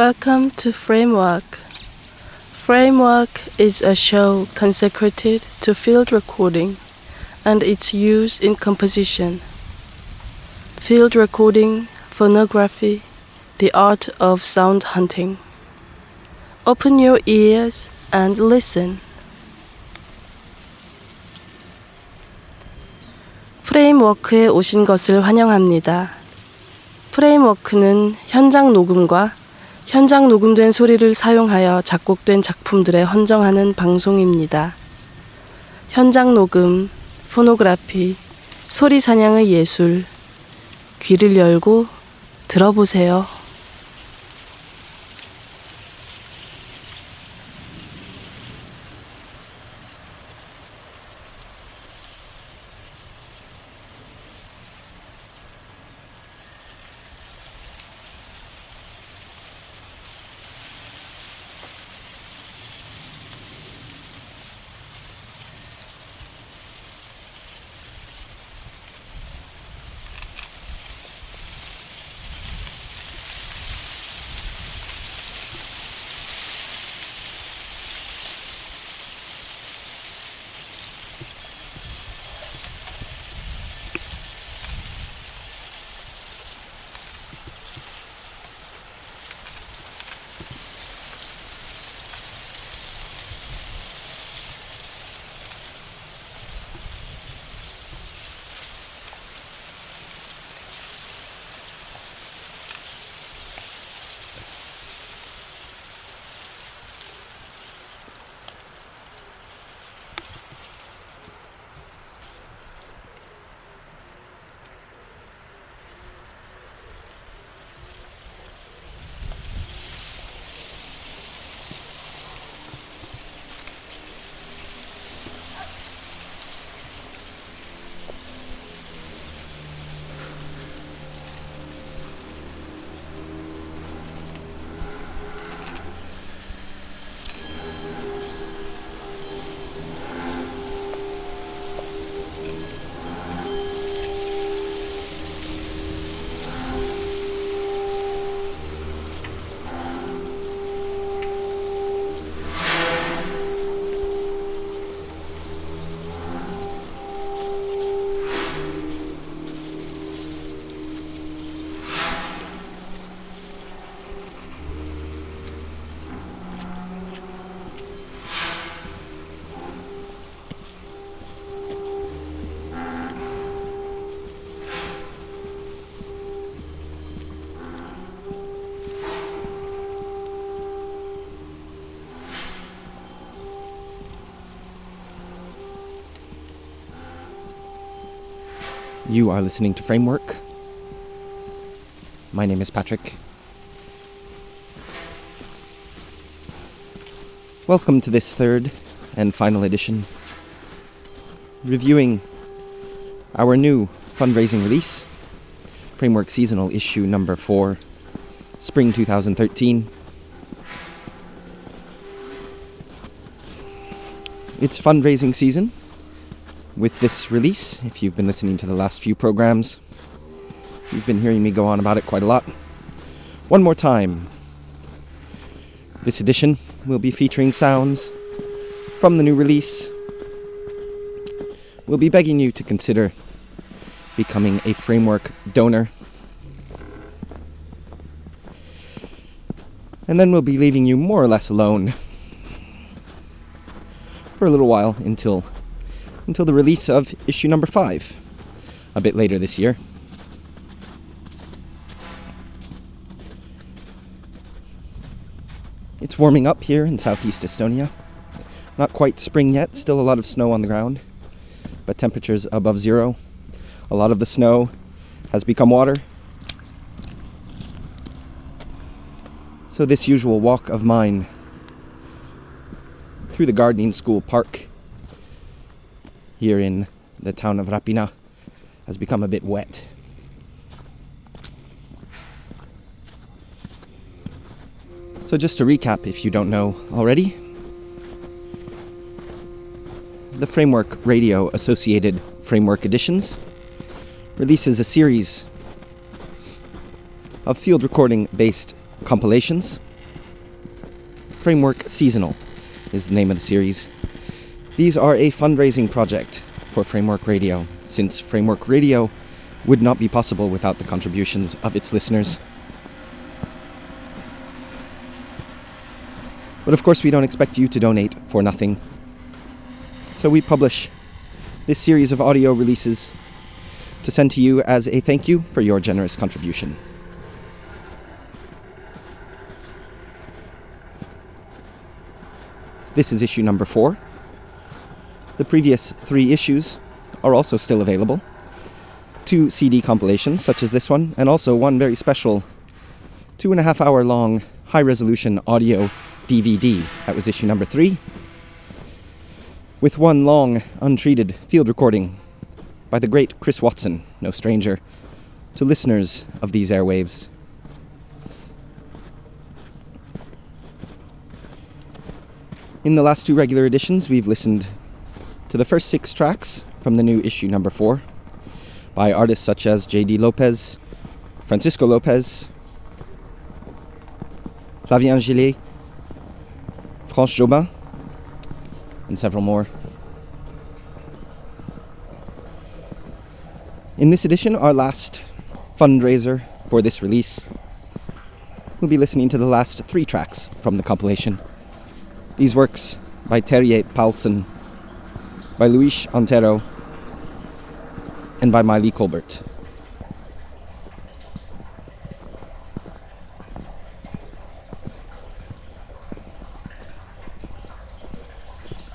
Welcome to Framework. Framework is a show consecrated to field recording and its use in composition. Field recording, phonography, the art of sound hunting. Open your ears and listen. 프레임워크에 오신 것을 환영합니다. 프레임워크는 현장 녹음과 현장 녹음된 소리를 사용하여 작곡된 작품들에 헌정하는 방송입니다. 현장 녹음, 포노그래피, 소리 사냥의 예술. 귀를 열고 들어보세요. You are listening to Framework. My name is Patrick. Welcome to this third and final edition, reviewing our new fundraising release, Framework Seasonal Issue Number 4, Spring 2013. It's fundraising season with this release. If you've been listening to the last few programs, you've been hearing me go on about it quite a lot. One more time. This edition will be featuring sounds from the new release. We'll be begging you to consider becoming a framework donor. And then we'll be leaving you more or less alone for a little while until until the release of issue number 5 a bit later this year. It's warming up here in southeast Estonia. Not quite spring yet, still a lot of snow on the ground, but temperatures above zero. A lot of the snow has become water. So, this usual walk of mine through the gardening school park here in the town of Räpina has become a bit wet. So, just to recap, if you don't know already, the Framework Radio Associated Framework Editions releases a series of field recording based compilations. Framework Seasonal is the name of the series. These are a fundraising project for Framework Radio, since Framework Radio would not be possible without the contributions of its listeners. But of course, we don't expect you to donate for nothing. So we publish this series of audio releases to send to you as a thank you for your generous contribution. This is issue number four. The previous three issues are also still available. Two CD compilations, such as this one, and also one very special two and a half hour long high resolution audio DVD. That was issue number three. With one long, untreated field recording by the great Chris Watson, no stranger to listeners of these airwaves. In the last two regular editions, we've listened to the first six tracks from the new issue number four by artists such as J.D. Lopez, Francisco Lopez, Flavien Gillet, France Jobin, and several more. In this edition, our last fundraiser for this release, we'll be listening to the last three tracks from the compilation. These works by Terje Paulsen, by Luis Antero, and by Maile Colbert.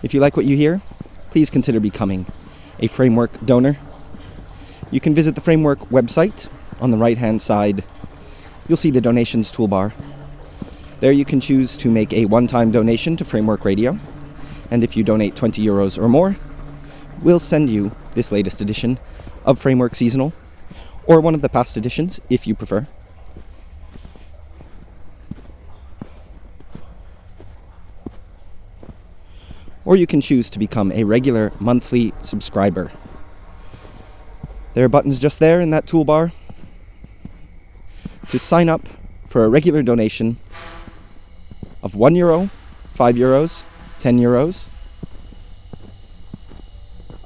If you like what you hear, please consider becoming a Framework donor. You can visit the Framework website on the right hand side. You'll see the donations toolbar. There you can choose to make a one time donation to Framework Radio. And if you donate 20 euros or more, we'll send you this latest edition of Framework Seasonal, or one of the past editions if you prefer. Or you can choose to become a regular monthly subscriber. There are buttons just there in that toolbar to sign up for a regular donation of 1 euro, 5 euros, 10 euros,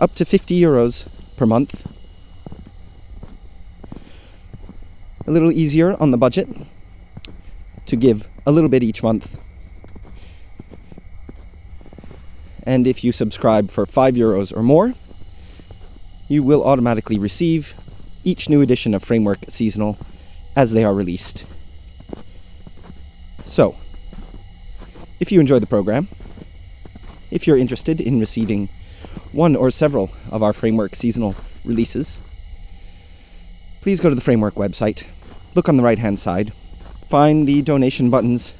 up to 50 euros per month. A little easier on the budget to give a little bit each month. And if you subscribe for 5 euros or more, you will automatically receive each new edition of Framework Seasonal as they are released. So, if you enjoy the program, if you're interested in receiving one or several of our Framework seasonal releases, please go to the Framework website, look on the right hand side, find the donation buttons,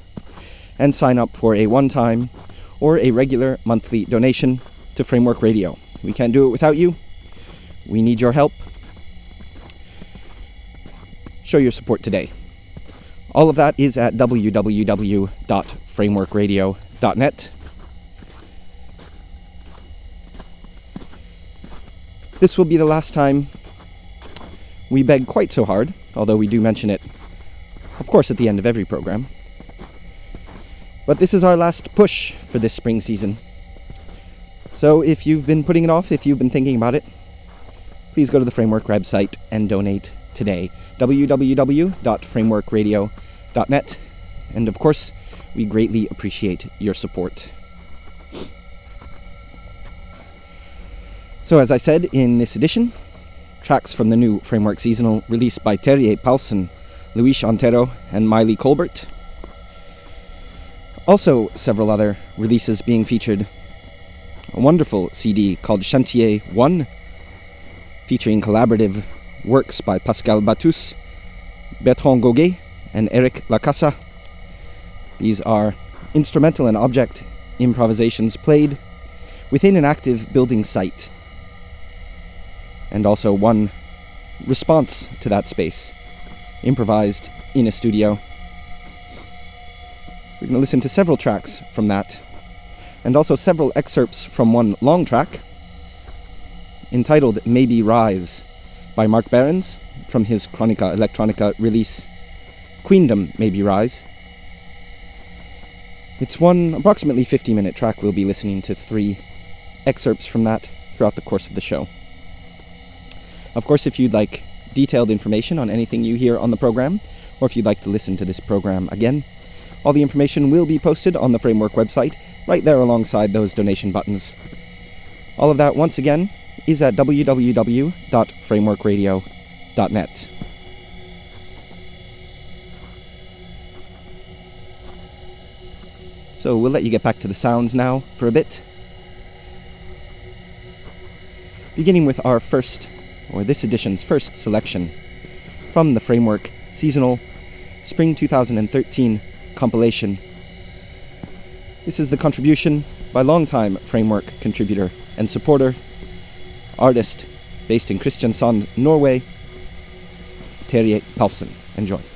and sign up for a one time or a regular monthly donation to Framework Radio. We can't do it without you. We need your help. Show your support today. All of that is at www.frameworkradio.net. This will be the last time we beg quite so hard, although we do mention it, of course, at the end of every program. But this is our last push for this spring season. So if you've been putting it off, if you've been thinking about it, please go to the Framework website and donate today. www.frameworkradio.net. And of course, we greatly appreciate your support. So, as I said in this edition, tracks from the new Framework Seasonal released by Terje Paulsen, Luis Antero, and Maile Colbert. Also, several other releases being featured. A wonderful CD called Chantier 1, featuring collaborative works by Pascal Battus, Bertrand Gauguet, and Eric La Casa. These are instrumental and object improvisations played within an active building site, and also one response to that space, improvised in a studio. We're going to listen to several tracks from that, and also several excerpts from one long track entitled Maybe Rise by Marc Behrens from his Chronica Electronica release Queendom Maybe Rise It's one approximately 50 minute track. We'll be listening to three excerpts from that throughout the course of the show. Of course, if you'd like detailed information on anything you hear on the program, or if you'd like to listen to this program again, all the information will be posted on the Framework website, right there alongside those donation buttons. All of that, once again, is at www.frameworkradio.net. So we'll let you get back to the sounds now for a bit. Beginning with our first, or this edition's first selection from the Framework Seasonal Spring 2013 compilation. This is the contribution by longtime Framework contributor and supporter, artist based in Kristiansand, Norway, Terje Paulsen. Enjoy.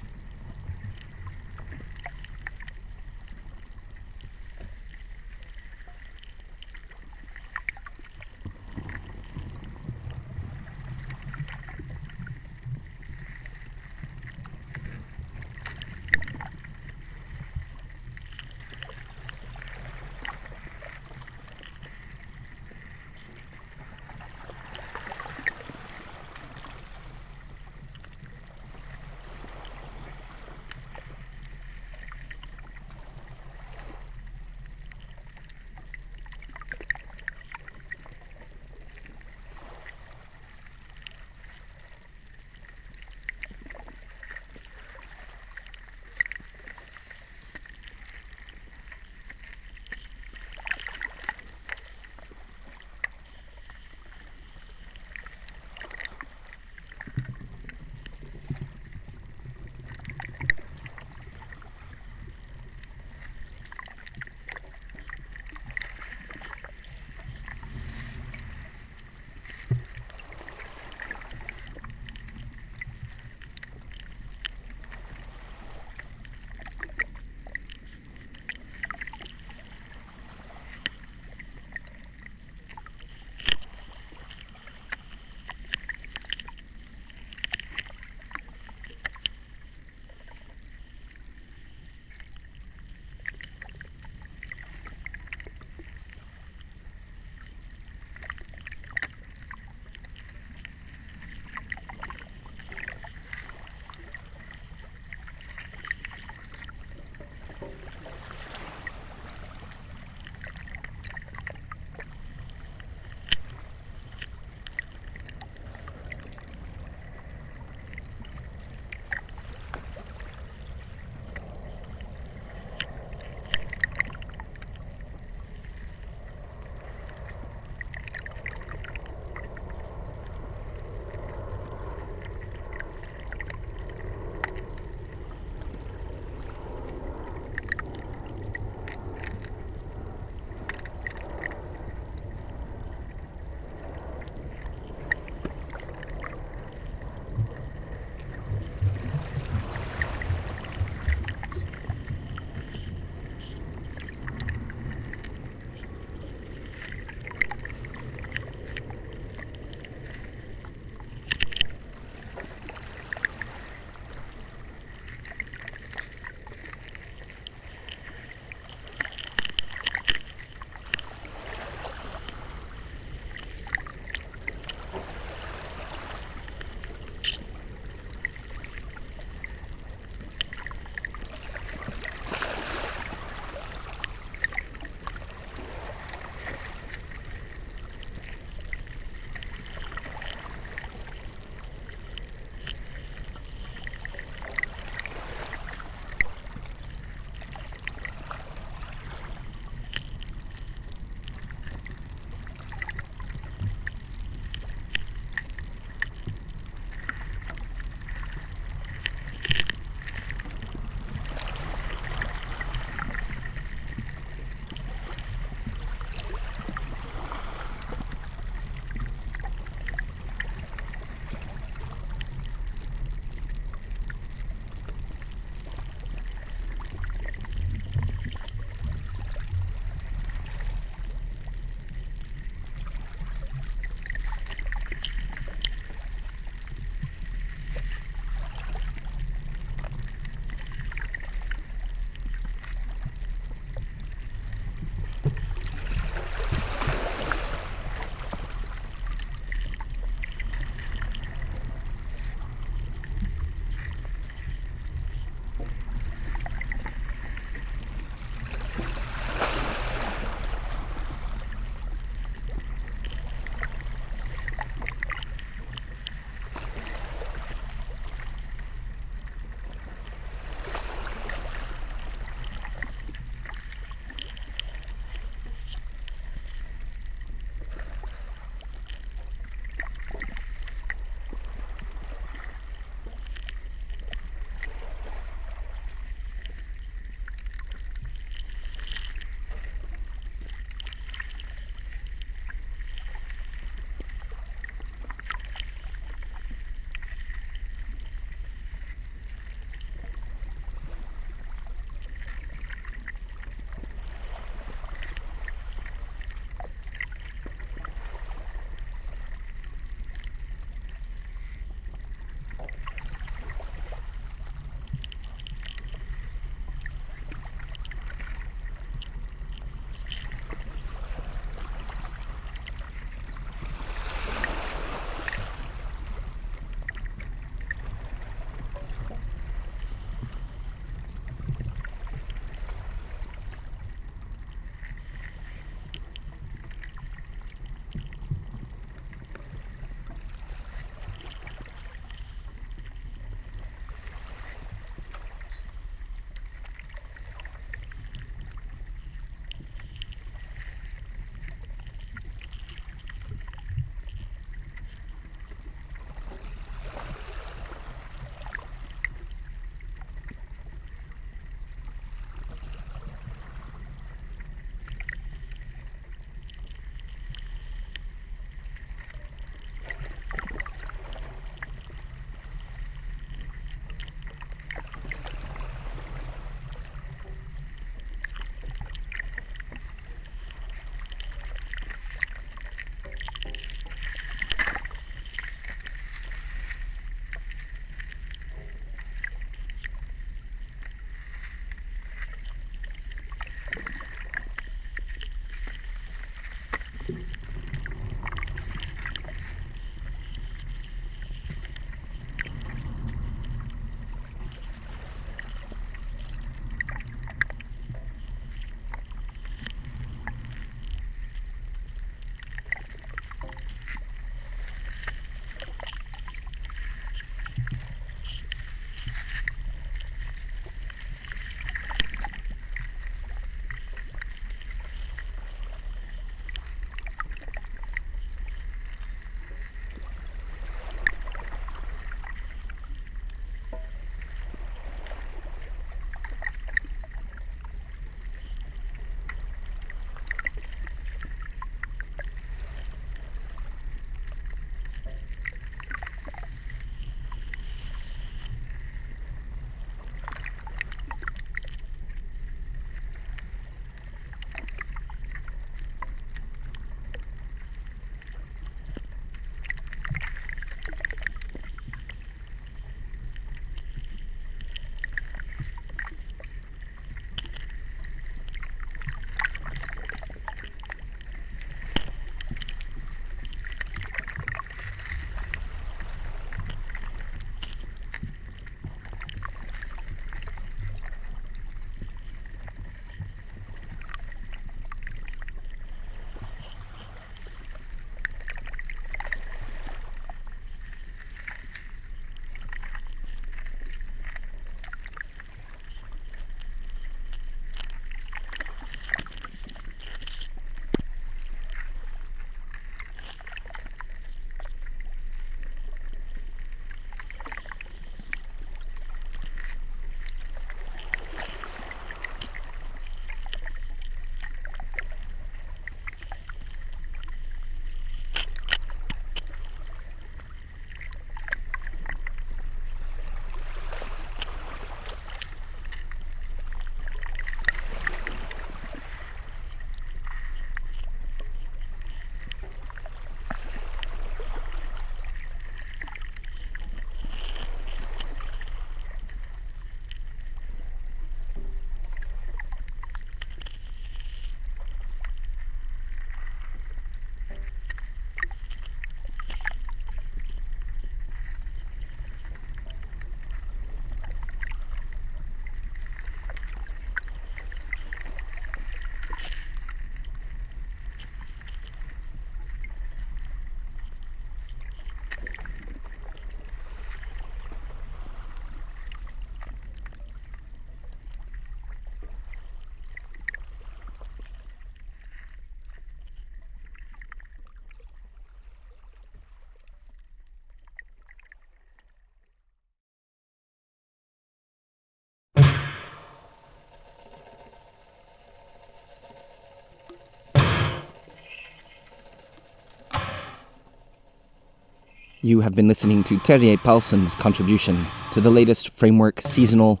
You have been listening to Terje Paulsen's contribution to the latest Framework seasonal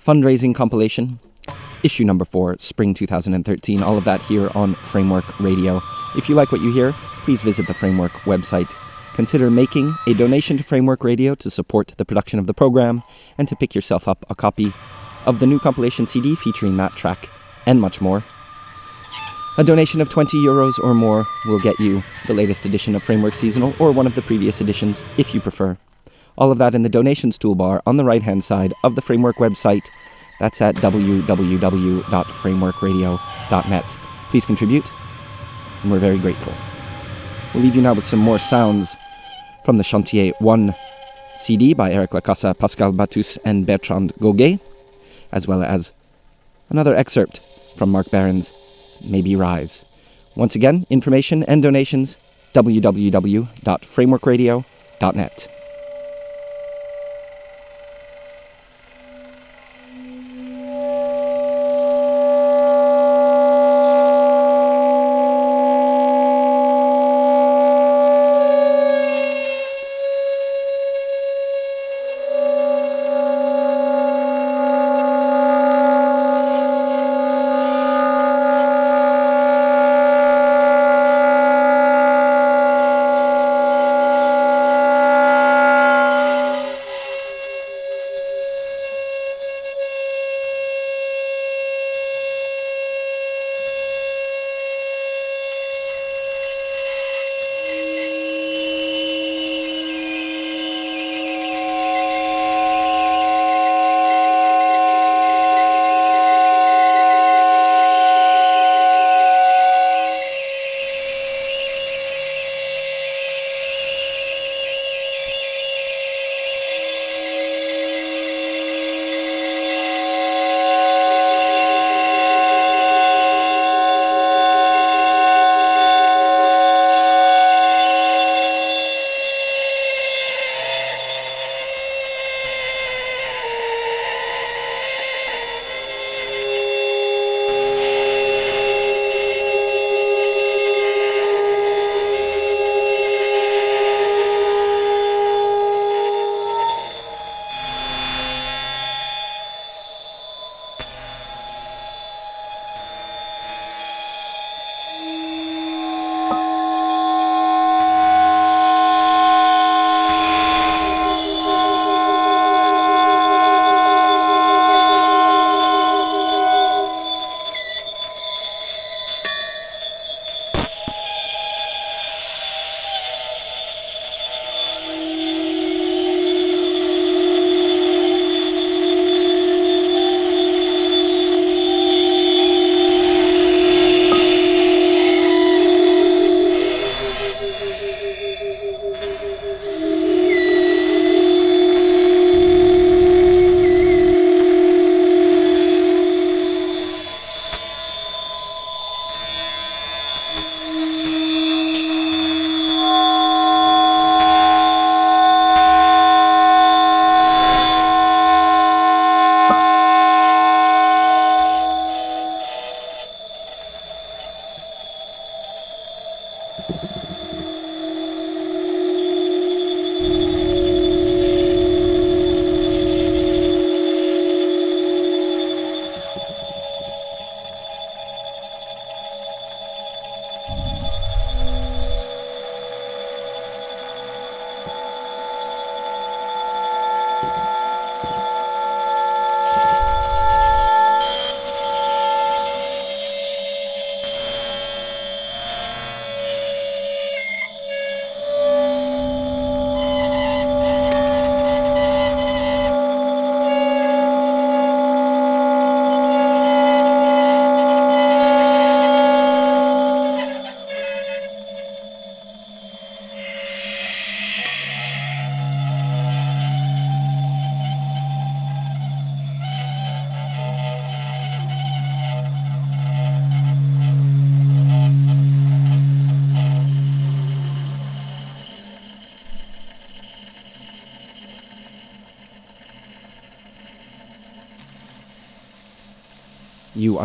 fundraising compilation, issue number four, spring 2013. All of that here on Framework Radio. If you like what you hear, please visit the Framework website. Consider making a donation to Framework Radio to support the production of the program and to pick yourself up a copy of the new compilation CD featuring that track and much more. A donation of 20 euros or more will get you the latest edition of Framework Seasonal or one of the previous editions if you prefer. All of that in the donations toolbar on the right hand side of the Framework website. That's at www.frameworkradio.net. Please contribute, and we're very grateful. We'll leave you now with some more sounds from the Chantier 1 CD by Eric La Casa, Pascal Battus, and Bertrand Gauguet, as well as another excerpt from Marc Behrens' Maybe Rise. Once again, information and donations www.frameworkradio.net.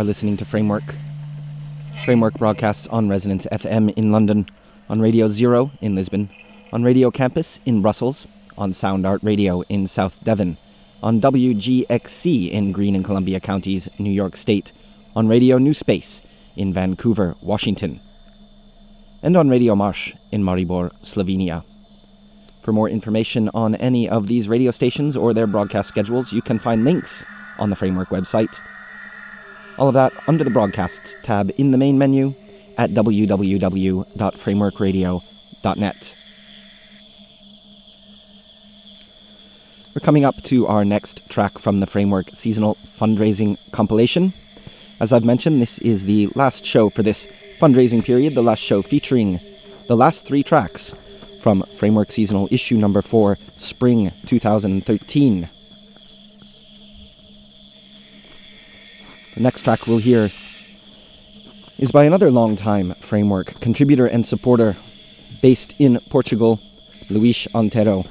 are listening to Framework. Framework broadcasts on Resonance FM in London, on Radio Zero in Lisbon, on Radio Campus in Brussels, on Sound Art Radio in South Devon, on WGXC in Greene and Columbia counties, New York State, on Radio New Space in Vancouver, Washington, and on Radio Marsh in Maribor, Slovenia. For more information on any of these radio stations or their broadcast schedules, you can find links on the Framework website. All of that under the Broadcasts tab in the main menu at www.frameworkradio.net. We're coming up to our next track from the Framework seasonal fundraising compilation. As I've mentioned, this is the last show for this fundraising period, the last show featuring the last three tracks from Framework Seasonal issue number 4, Spring 2013. The next track we'll hear is by another long-time Framework contributor and supporter based in Portugal, Luis Antero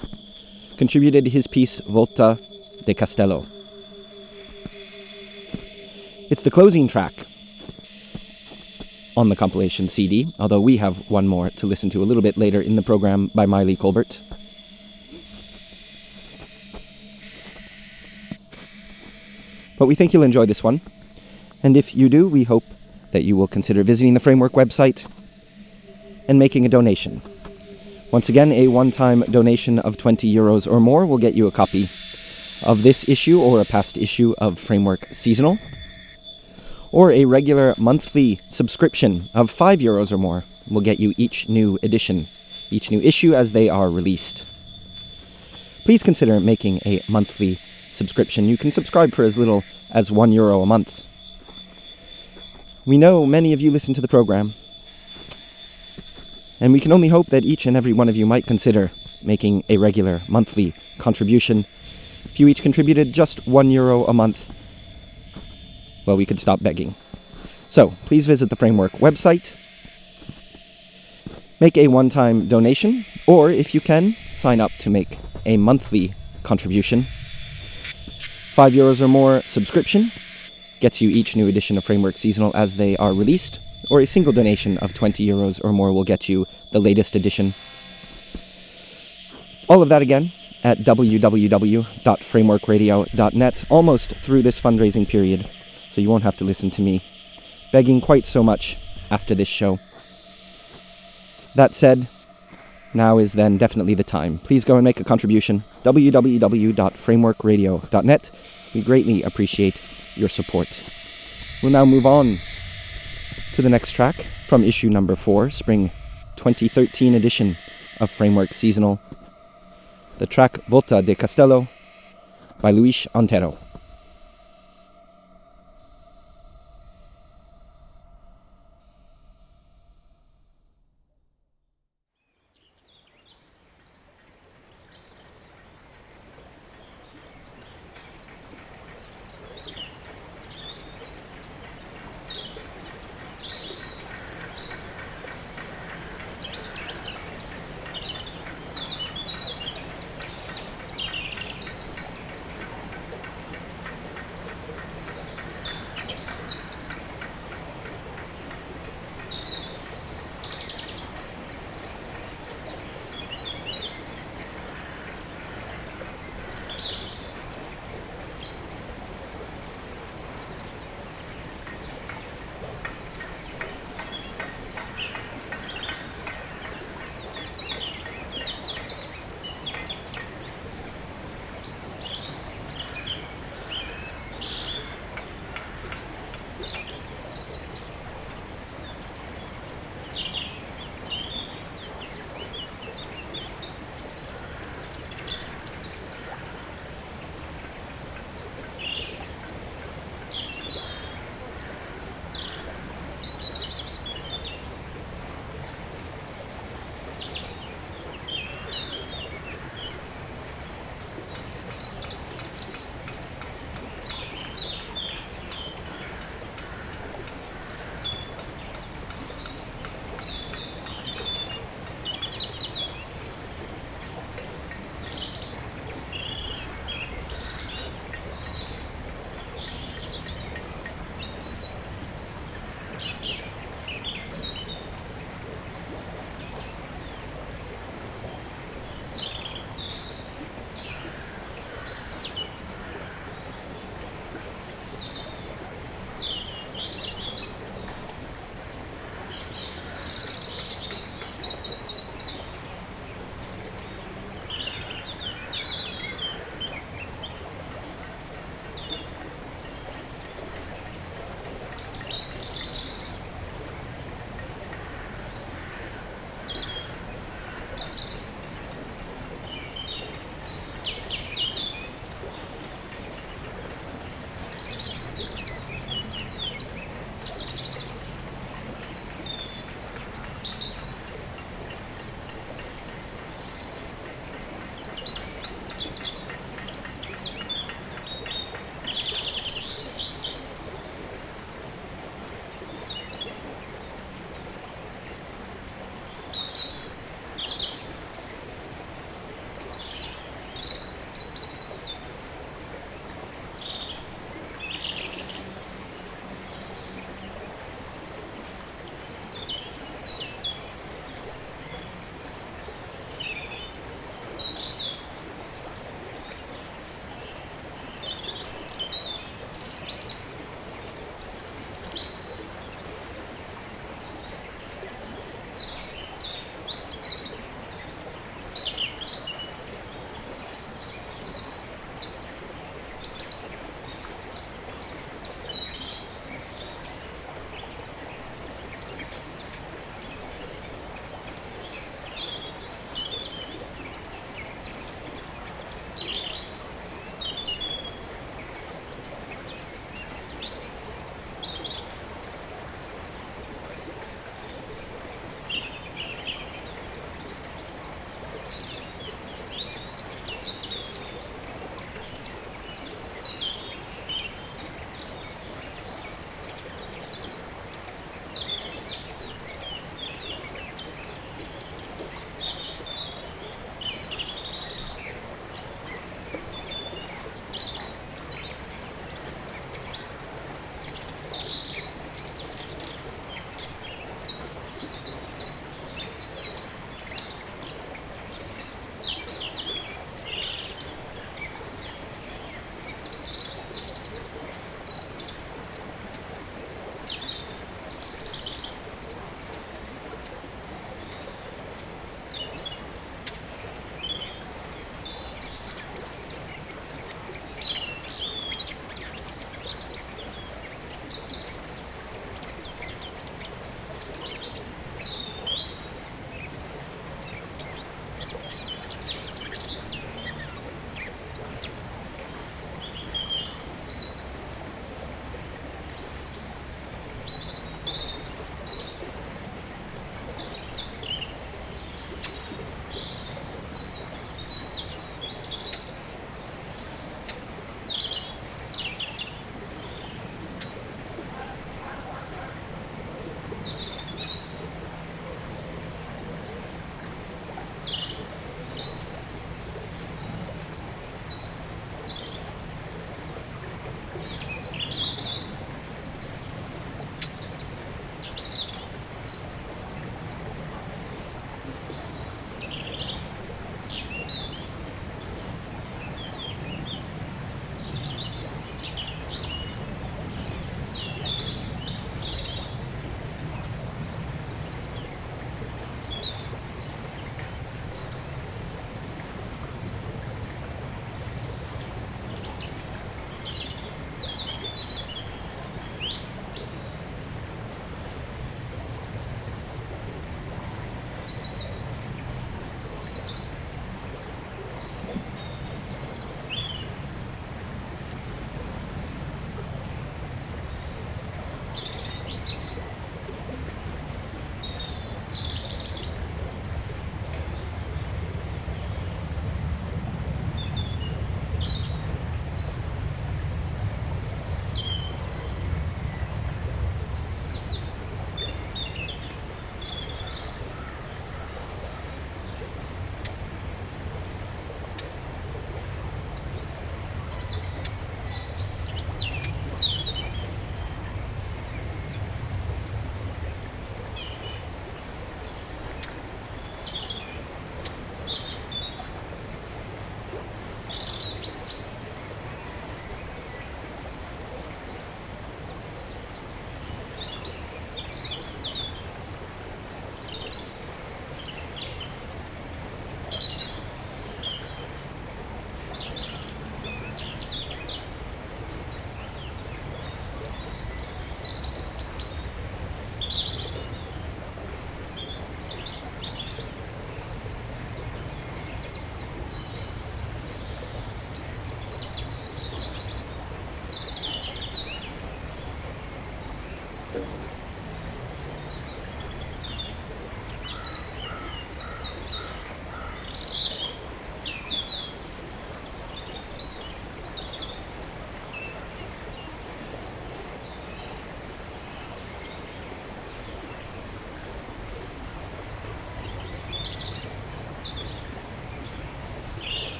contributed his piece Volta de Castelo. It's the closing track on the compilation CD, although we have one more to listen to a little bit later in the program by Maile Colbert. But we think you'll enjoy this one, and if you do, we hope that you will consider visiting the Framework website and making a donation. Once again, a one time donation of 20 euros or more will get you a copy of this issue or a past issue of Framework Seasonal, or a regular monthly subscription of 5 euros or more will get you each new edition, each new issue as they are released. Please consider making a monthly subscription. You can subscribe for as little as 1 euro a month. We know many of you listen to the program, and we can only hope that each and every one of you might consider making a regular monthly contribution. If you each contributed just one euro a month, well, we could stop begging. So, please visit the Framework website, make a one time donation, or if you can, sign up to make a monthly contribution. Five euros or more subscription gets you each new edition of Framework Seasonal as they are released or a single donation of 20 euros or more will get you the latest edition. All of that again at www.frameworkradio.net, almost through this fundraising period, so you won't have to listen to me begging quite so much after this show. That said, now is then definitely the time. Please go and make a contribution. www.frameworkradio.net. We greatly appreciate your support. We'll now move on to the next track from issue number 4, Spring 2013 edition of Framework Seasonal. The track Volta de Castello by Luís Antero.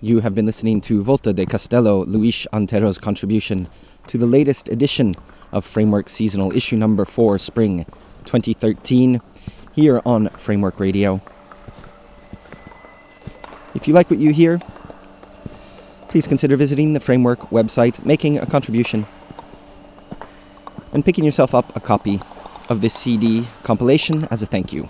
You have been listening to Volta de Castello Luís Antero's contribution to the latest edition of Framework Seasonal Issue Number 4, Spring 2013, here on Framework Radio. If you like what you hear, please consider visiting the Framework website, making a contribution, and picking yourself up a copy of this CD compilation as a thank you.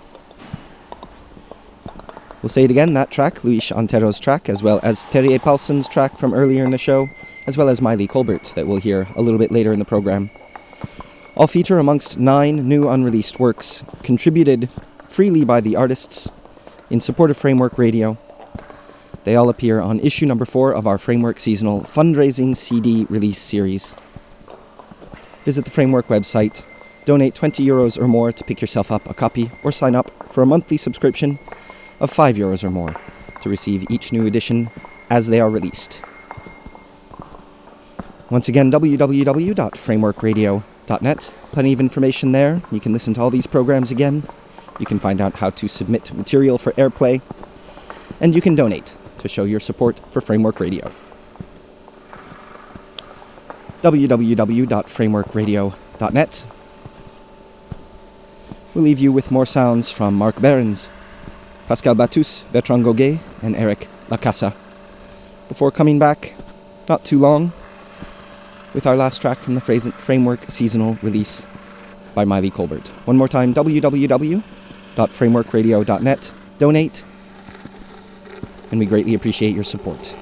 We'll say it again that track, Luís Antero's track, as well as Terje Paulsen's track from earlier in the show, as well as Maile Colbert's that we'll hear a little bit later in the program. All feature amongst nine new unreleased works, contributed freely by the artists in support of Framework Radio. They all appear on issue number four of our Framework seasonal fundraising CD release series. Visit the Framework website, donate 20 euros or more to pick yourself up a copy, or sign up for a monthly subscription of 5 euros or more to receive each new edition as they are released. Once again, www.frameworkradio.net. Plenty of information there. You can listen to all these programs again. You can find out how to submit material for airplay. And you can donate to show your support for Framework Radio. www.frameworkradio.net. We'll leave you with more sounds from Marc Behrens Pascal Battus, Bertrand Gauguet, and Eric La Casa. Before coming back, not too long, with our last track from the Framework seasonal release by Maile Colbert. One more time www.frameworkradio.net. Donate, and we greatly appreciate your support.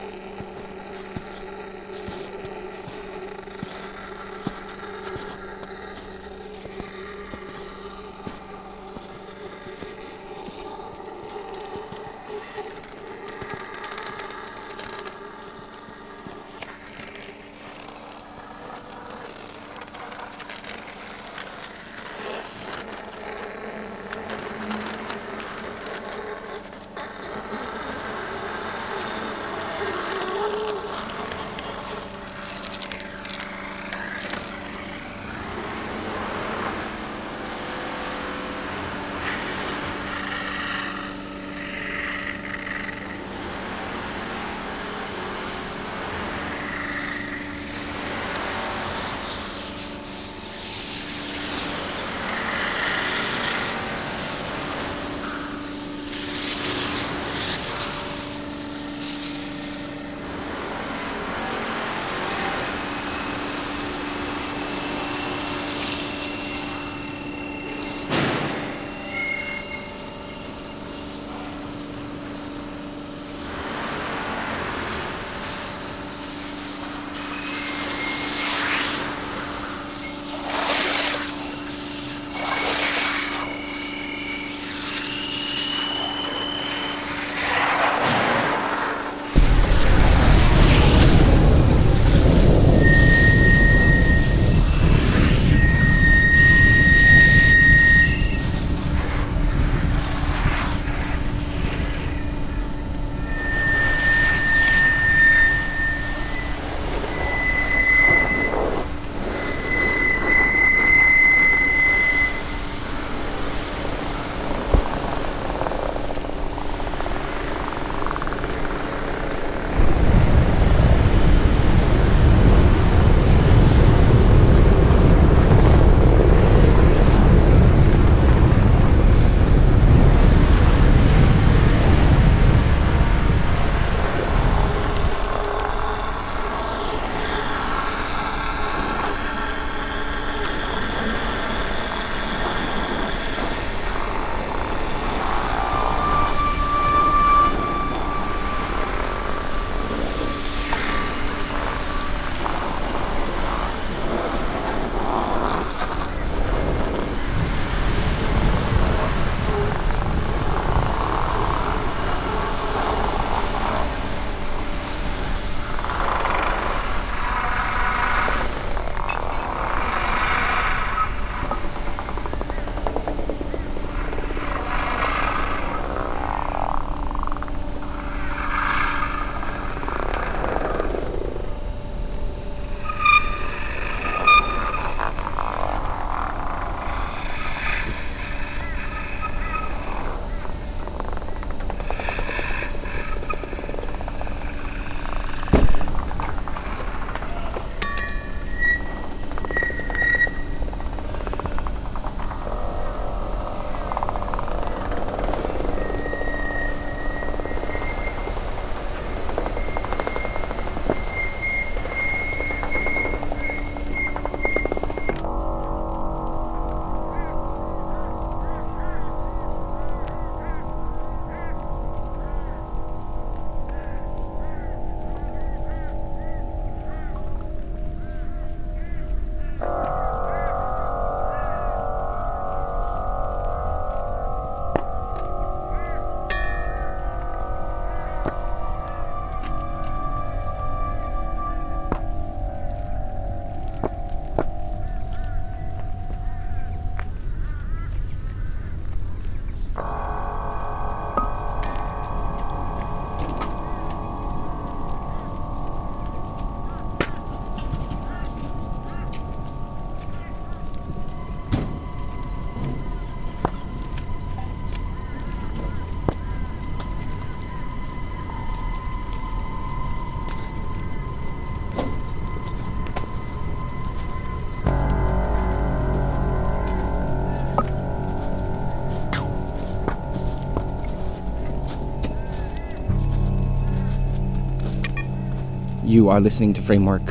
You are listening to Framework.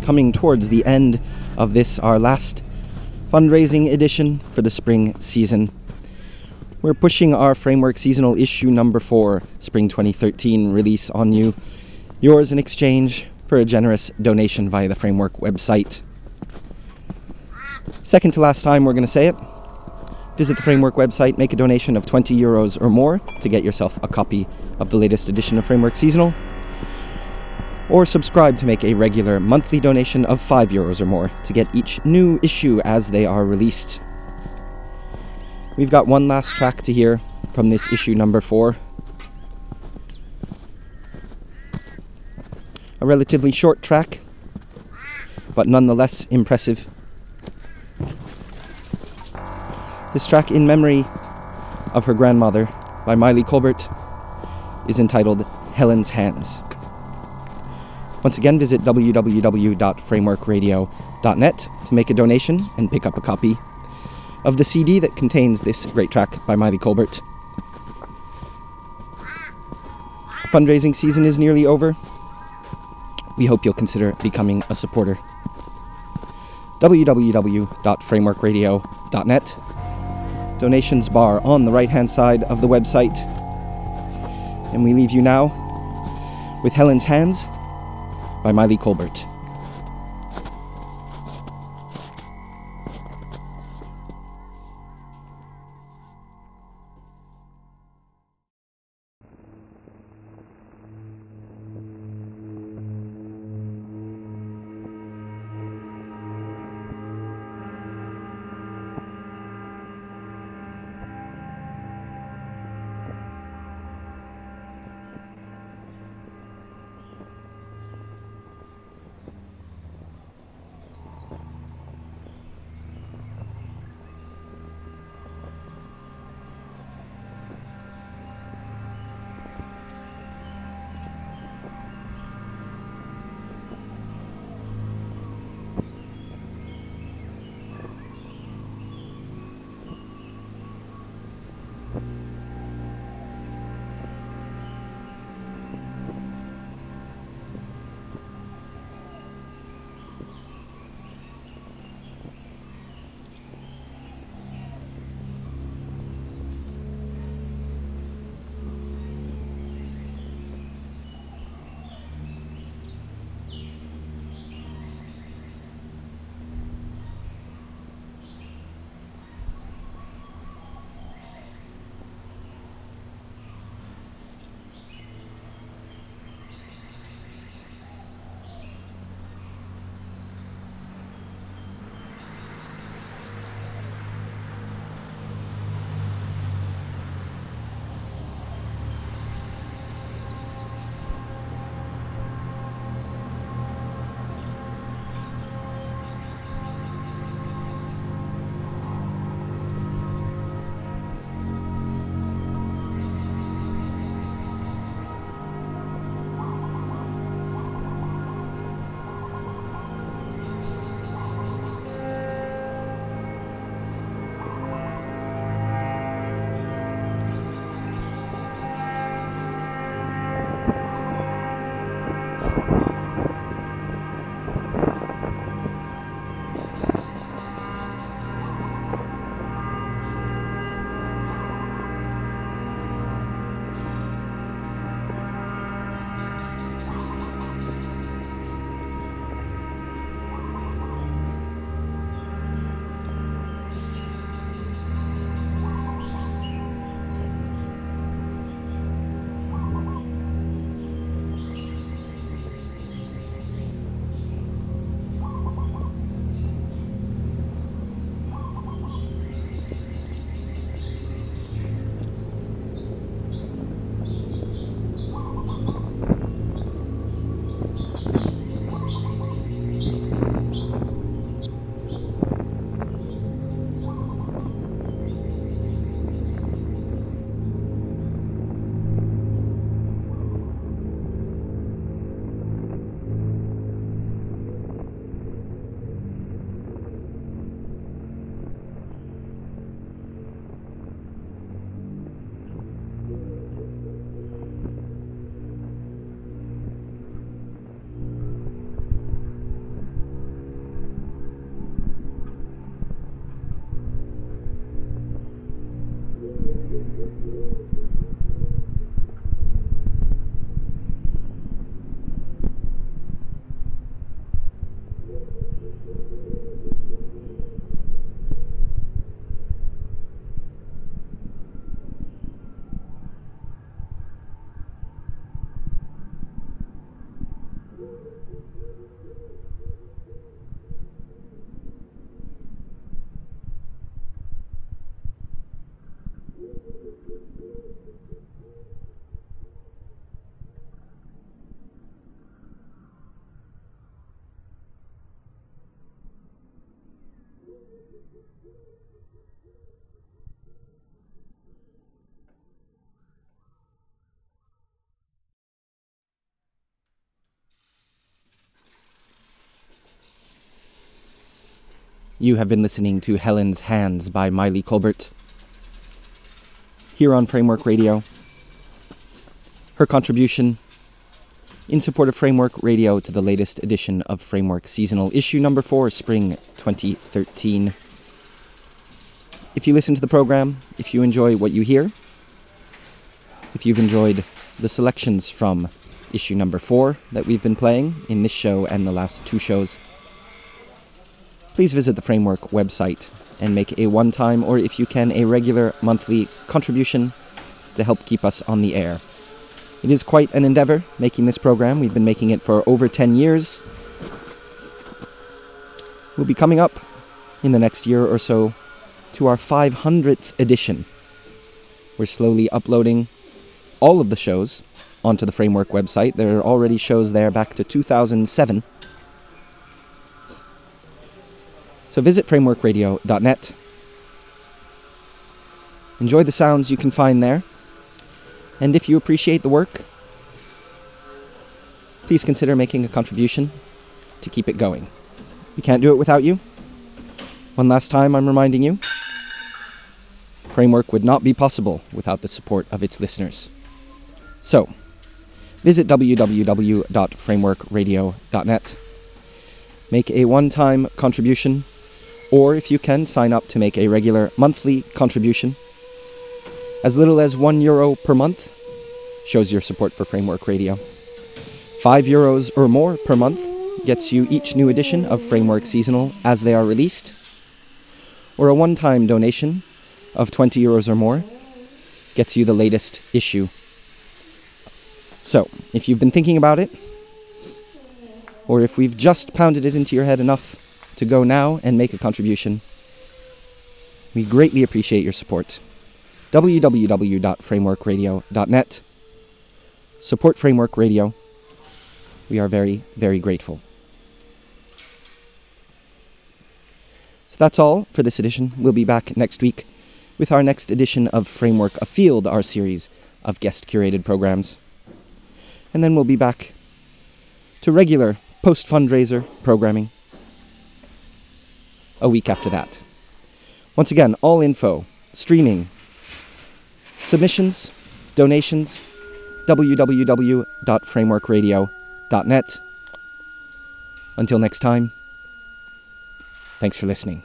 Coming towards the end of this, our last fundraising edition for the spring season. We're pushing our Framework seasonal issue number four, spring 2013 release on you. Yours in exchange for a generous donation via the Framework website. Second to last time, we're going to say it. Visit the Framework website, make a donation of 20 euros or more to get yourself a copy of the latest edition of Framework Seasonal. Or subscribe to make a regular monthly donation of 5 euros or more to get each new issue as they are released. We've got one last track to hear from this issue number 4. A relatively short track, but nonetheless impressive. This track, in memory of her grandmother by Maile Colbert, is entitled Helen's Hands. Once again, visit www.frameworkradio.net to make a donation and pick up a copy of the CD that contains this great track by Maile Colbert. Fundraising season is nearly over. We hope you'll consider becoming a supporter. www.frameworkradio.net donations bar on the right hand side of the website. And we leave you now with Helen's Hands by Maile Colbert. You have been listening to Helen's Hands by Maile Colbert. Here on Framework Radio. Her contribution in support of Framework Radio to the latest edition of Framework Seasonal, issue number 4, spring 2013. If you listen to the program, if you enjoy what you hear, if you've enjoyed the selections from issue number 4 that we've been playing in this show and the last two shows, please visit the Framework website and make a one time or, if you can, a regular monthly contribution to help keep us on the air. It is quite an endeavor making this program. We've been making it for over 10 years. We'll be coming up in the next year or so to our 500th edition. We're slowly uploading all of the shows onto the Framework website. There are already shows there back to 2007. So visit frameworkradio.net. Enjoy the sounds you can find there. And if you appreciate the work, please consider making a contribution to keep it going. We can't do it without you. One last time, I'm reminding you Framework would not be possible without the support of its listeners. So, visit www.frameworkradio.net. Make a one time contribution or if you can, sign up to make a regular monthly contribution. As little as one euro per month shows your support for Framework Radio. Five euros or more per month gets you each new edition of Framework Seasonal as they are released. Or a one time donation of 20 euros or more gets you the latest issue. So, if you've been thinking about it, or if we've just pounded it into your head enough to go now and make a contribution. We greatly appreciate your support. www.frameworkradio.net. Support Framework Radio. We are very, very grateful. So that's all for this edition. We'll be back next week with our next edition of Framework Afield, our series of guest curated programs. And then we'll be back to regular post fundraiser programming a week after that. Once again, all info, streaming, submissions, donations, www.frameworkradio.net. Until next time, thanks for listening.